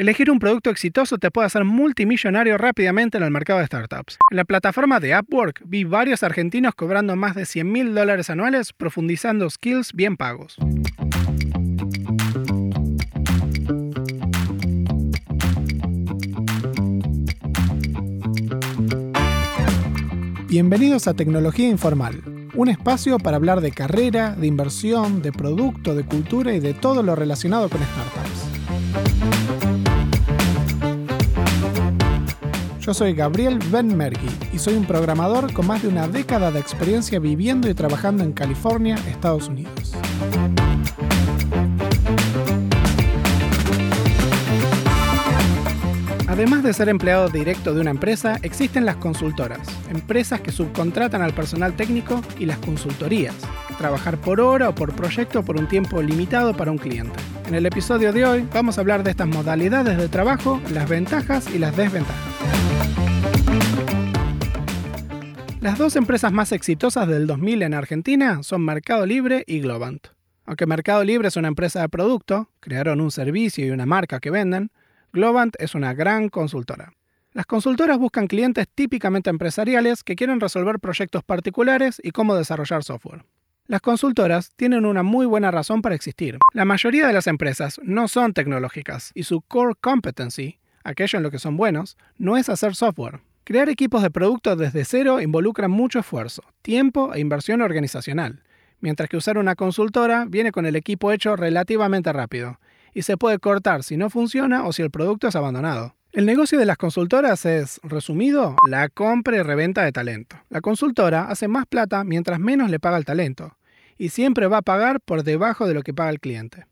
Elegir un producto exitoso te puede hacer multimillonario rápidamente en el mercado de startups. En la plataforma de Upwork vi varios argentinos cobrando más de 100 mil dólares anuales profundizando skills bien pagos. Bienvenidos a Tecnología Informal, un espacio para hablar de carrera, de inversión, de producto, de cultura y de todo lo relacionado con startups. Yo soy Gabriel Benmergui y soy un programador con más de una década de experiencia viviendo y trabajando en California, Estados Unidos. Además de ser empleado directo de una empresa, existen las consultoras, empresas que subcontratan al personal técnico y las consultorías, trabajar por hora o por proyecto por un tiempo limitado para un cliente. En el episodio de hoy vamos a hablar de estas modalidades de trabajo, las ventajas y las desventajas. Las dos empresas más exitosas del 2000 en Argentina son Mercado Libre y Globant. Aunque Mercado Libre es una empresa de producto, crearon un servicio y una marca que venden, Globant es una gran consultora. Las consultoras buscan clientes típicamente empresariales que quieren resolver proyectos particulares y cómo desarrollar software. Las consultoras tienen una muy buena razón para existir. La mayoría de las empresas no son tecnológicas y su core competency, aquello en lo que son buenos, no es hacer software. Crear equipos de producto desde cero involucra mucho esfuerzo, tiempo e inversión organizacional, mientras que usar una consultora viene con el equipo hecho relativamente rápido, y se puede cortar si no funciona o si el producto es abandonado. El negocio de las consultoras es, resumido, la compra y reventa de talento. La consultora hace más plata mientras menos le paga el talento, y siempre va a pagar por debajo de lo que paga el cliente.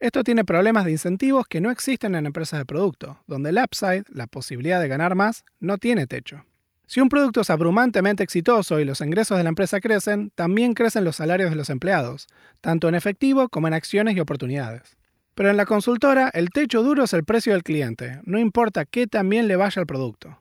Esto tiene problemas de incentivos que no existen en empresas de producto, donde el upside, la posibilidad de ganar más, no tiene techo. Si un producto es abrumantemente exitoso y los ingresos de la empresa crecen, también crecen los salarios de los empleados, tanto en efectivo como en acciones y oportunidades. Pero en la consultora, el techo duro es el precio del cliente, no importa qué también le vaya al producto.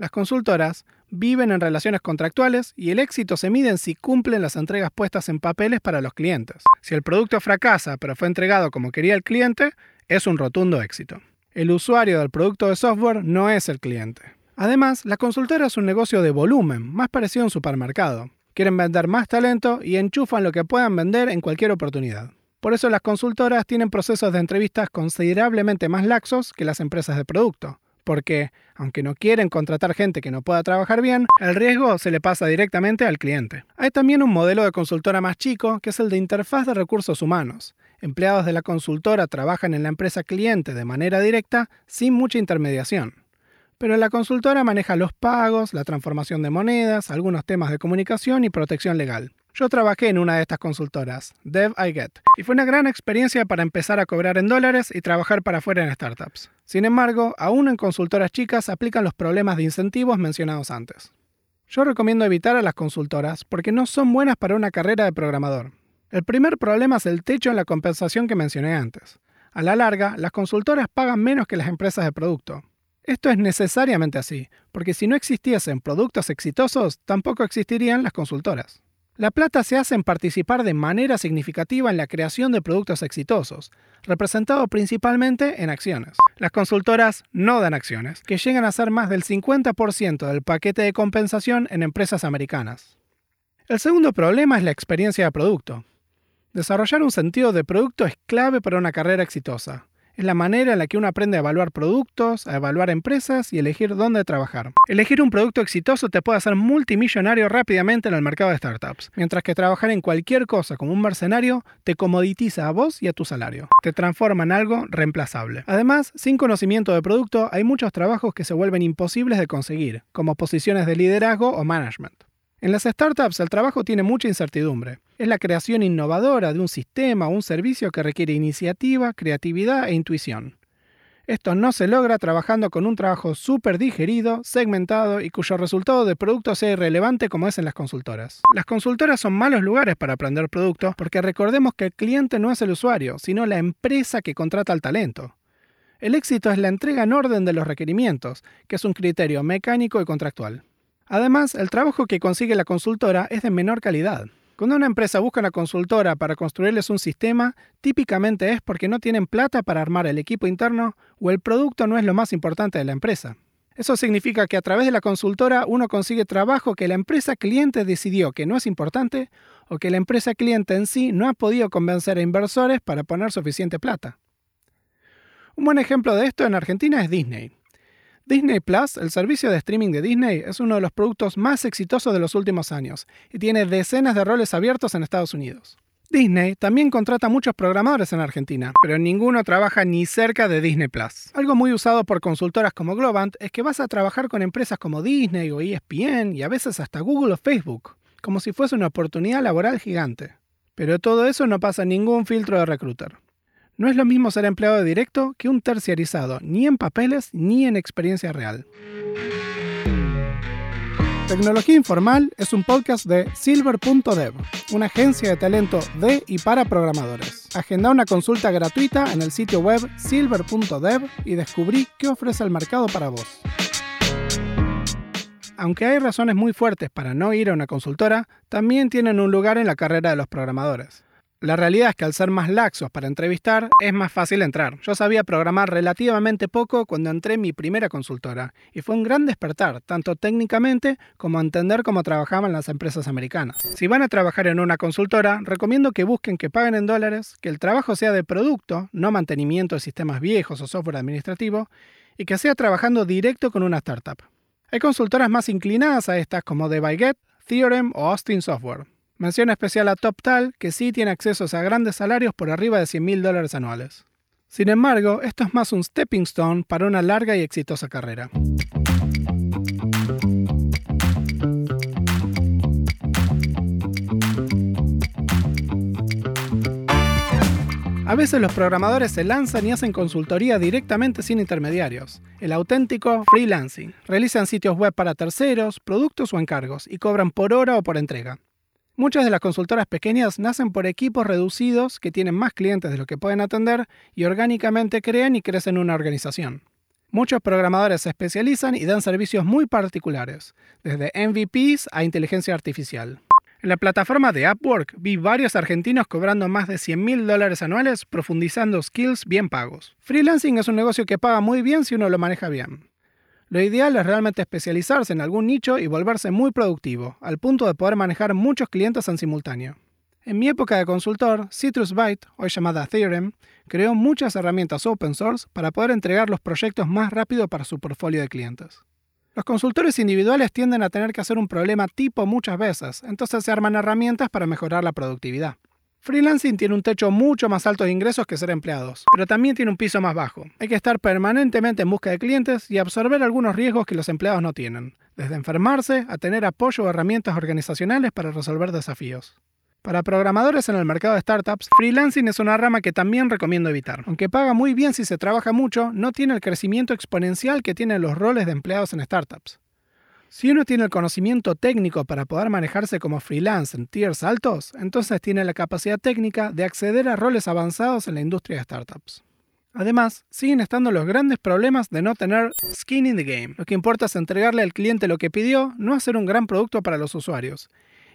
Las consultoras viven en relaciones contractuales y el éxito se mide en si cumplen las entregas puestas en papeles para los clientes. Si el producto fracasa pero fue entregado como quería el cliente, es un rotundo éxito. El usuario del producto de software no es el cliente. Además, la consultora es un negocio de volumen, más parecido a un supermercado. Quieren vender más talento y enchufan lo que puedan vender en cualquier oportunidad. Por eso las consultoras tienen procesos de entrevistas considerablemente más laxos que las empresas de producto porque, aunque no quieren contratar gente que no pueda trabajar bien, el riesgo se le pasa directamente al cliente. Hay también un modelo de consultora más chico, que es el de interfaz de recursos humanos. Empleados de la consultora trabajan en la empresa cliente de manera directa, sin mucha intermediación. Pero la consultora maneja los pagos, la transformación de monedas, algunos temas de comunicación y protección legal. Yo trabajé en una de estas consultoras, Dev I Get, y fue una gran experiencia para empezar a cobrar en dólares y trabajar para afuera en startups. Sin embargo, aún en consultoras chicas aplican los problemas de incentivos mencionados antes. Yo recomiendo evitar a las consultoras porque no son buenas para una carrera de programador. El primer problema es el techo en la compensación que mencioné antes. A la larga, las consultoras pagan menos que las empresas de producto. Esto es necesariamente así, porque si no existiesen productos exitosos, tampoco existirían las consultoras. La plata se hace en participar de manera significativa en la creación de productos exitosos, representado principalmente en acciones. Las consultoras no dan acciones, que llegan a ser más del 50% del paquete de compensación en empresas americanas. El segundo problema es la experiencia de producto. Desarrollar un sentido de producto es clave para una carrera exitosa. Es la manera en la que uno aprende a evaluar productos, a evaluar empresas y elegir dónde trabajar. Elegir un producto exitoso te puede hacer multimillonario rápidamente en el mercado de startups, mientras que trabajar en cualquier cosa como un mercenario te comoditiza a vos y a tu salario. Te transforma en algo reemplazable. Además, sin conocimiento de producto hay muchos trabajos que se vuelven imposibles de conseguir, como posiciones de liderazgo o management. En las startups el trabajo tiene mucha incertidumbre. Es la creación innovadora de un sistema o un servicio que requiere iniciativa, creatividad e intuición. Esto no se logra trabajando con un trabajo súper digerido, segmentado y cuyo resultado de producto sea irrelevante como es en las consultoras. Las consultoras son malos lugares para aprender producto porque recordemos que el cliente no es el usuario, sino la empresa que contrata el talento. El éxito es la entrega en orden de los requerimientos, que es un criterio mecánico y contractual. Además, el trabajo que consigue la consultora es de menor calidad. Cuando una empresa busca una consultora para construirles un sistema, típicamente es porque no tienen plata para armar el equipo interno o el producto no es lo más importante de la empresa. Eso significa que a través de la consultora uno consigue trabajo que la empresa cliente decidió que no es importante o que la empresa cliente en sí no ha podido convencer a inversores para poner suficiente plata. Un buen ejemplo de esto en Argentina es Disney. Disney Plus, el servicio de streaming de Disney, es uno de los productos más exitosos de los últimos años y tiene decenas de roles abiertos en Estados Unidos. Disney también contrata muchos programadores en Argentina, pero ninguno trabaja ni cerca de Disney Plus. Algo muy usado por consultoras como Globant es que vas a trabajar con empresas como Disney o ESPN y a veces hasta Google o Facebook, como si fuese una oportunidad laboral gigante. Pero todo eso no pasa ningún filtro de recruiter. No es lo mismo ser empleado directo que un terciarizado, ni en papeles ni en experiencia real. Tecnología Informal es un podcast de Silver.dev, una agencia de talento de y para programadores. Agenda una consulta gratuita en el sitio web silver.dev y descubrí qué ofrece el mercado para vos. Aunque hay razones muy fuertes para no ir a una consultora, también tienen un lugar en la carrera de los programadores. La realidad es que al ser más laxos para entrevistar, es más fácil entrar. Yo sabía programar relativamente poco cuando entré en mi primera consultora, y fue un gran despertar, tanto técnicamente como entender cómo trabajaban las empresas americanas. Si van a trabajar en una consultora, recomiendo que busquen que paguen en dólares, que el trabajo sea de producto, no mantenimiento de sistemas viejos o software administrativo, y que sea trabajando directo con una startup. Hay consultoras más inclinadas a estas como DeViget, Theorem o Austin Software. Mención especial a TopTal, que sí tiene accesos a grandes salarios por arriba de 100 mil dólares anuales. Sin embargo, esto es más un stepping stone para una larga y exitosa carrera. A veces los programadores se lanzan y hacen consultoría directamente sin intermediarios, el auténtico freelancing. Realizan sitios web para terceros, productos o encargos y cobran por hora o por entrega. Muchas de las consultoras pequeñas nacen por equipos reducidos que tienen más clientes de lo que pueden atender y orgánicamente crean y crecen una organización. Muchos programadores se especializan y dan servicios muy particulares, desde MVPs a inteligencia artificial. En la plataforma de Upwork vi varios argentinos cobrando más de 100 mil dólares anuales profundizando skills bien pagos. Freelancing es un negocio que paga muy bien si uno lo maneja bien. Lo ideal es realmente especializarse en algún nicho y volverse muy productivo, al punto de poder manejar muchos clientes en simultáneo. En mi época de consultor, CitrusByte, hoy llamada Theorem, creó muchas herramientas open source para poder entregar los proyectos más rápido para su portfolio de clientes. Los consultores individuales tienden a tener que hacer un problema tipo muchas veces, entonces se arman herramientas para mejorar la productividad. Freelancing tiene un techo mucho más alto de ingresos que ser empleados, pero también tiene un piso más bajo. Hay que estar permanentemente en busca de clientes y absorber algunos riesgos que los empleados no tienen, desde enfermarse a tener apoyo o herramientas organizacionales para resolver desafíos. Para programadores en el mercado de startups, freelancing es una rama que también recomiendo evitar. Aunque paga muy bien si se trabaja mucho, no tiene el crecimiento exponencial que tienen los roles de empleados en startups. Si uno tiene el conocimiento técnico para poder manejarse como freelance en tiers altos, entonces tiene la capacidad técnica de acceder a roles avanzados en la industria de startups. Además, siguen estando los grandes problemas de no tener skin in the game. Lo que importa es entregarle al cliente lo que pidió, no hacer un gran producto para los usuarios.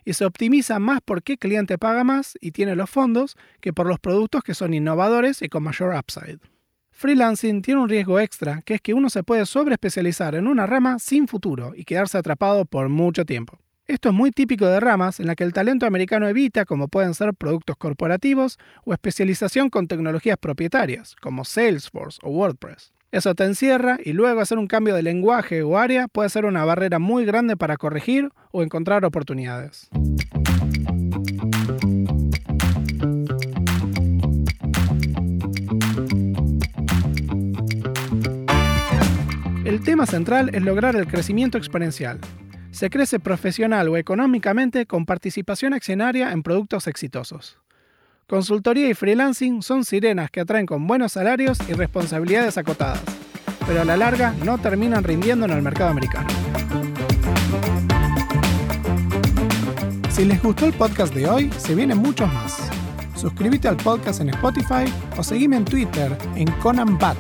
Y se optimiza más por qué cliente paga más y tiene los fondos que por los productos que son innovadores y con mayor upside. Freelancing tiene un riesgo extra, que es que uno se puede sobreespecializar en una rama sin futuro y quedarse atrapado por mucho tiempo. Esto es muy típico de ramas en las que el talento americano evita, como pueden ser productos corporativos o especialización con tecnologías propietarias, como Salesforce o WordPress. Eso te encierra y luego hacer un cambio de lenguaje o área puede ser una barrera muy grande para corregir o encontrar oportunidades. Tema central es lograr el crecimiento exponencial. Se crece profesional o económicamente con participación accionaria en productos exitosos. Consultoría y freelancing son sirenas que atraen con buenos salarios y responsabilidades acotadas, pero a la larga no terminan rindiendo en el mercado americano. Si les gustó el podcast de hoy, se vienen muchos más. Suscríbete al podcast en Spotify o seguime en Twitter en Conan Bat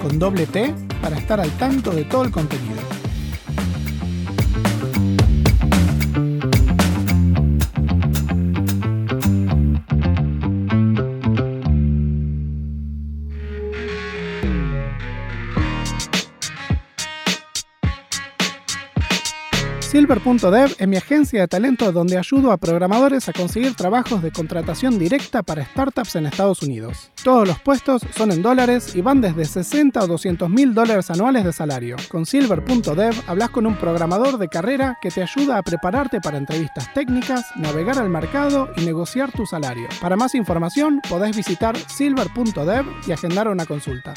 con doble T para estar al tanto de todo el contenido. Silver.dev es mi agencia de talento donde ayudo a programadores a conseguir trabajos de contratación directa para startups en Estados Unidos. Todos los puestos son en dólares y van desde 60 o 200 mil dólares anuales de salario. Con Silver.dev hablas con un programador de carrera que te ayuda a prepararte para entrevistas técnicas, navegar al mercado y negociar tu salario. Para más información podés visitar silver.dev y agendar una consulta.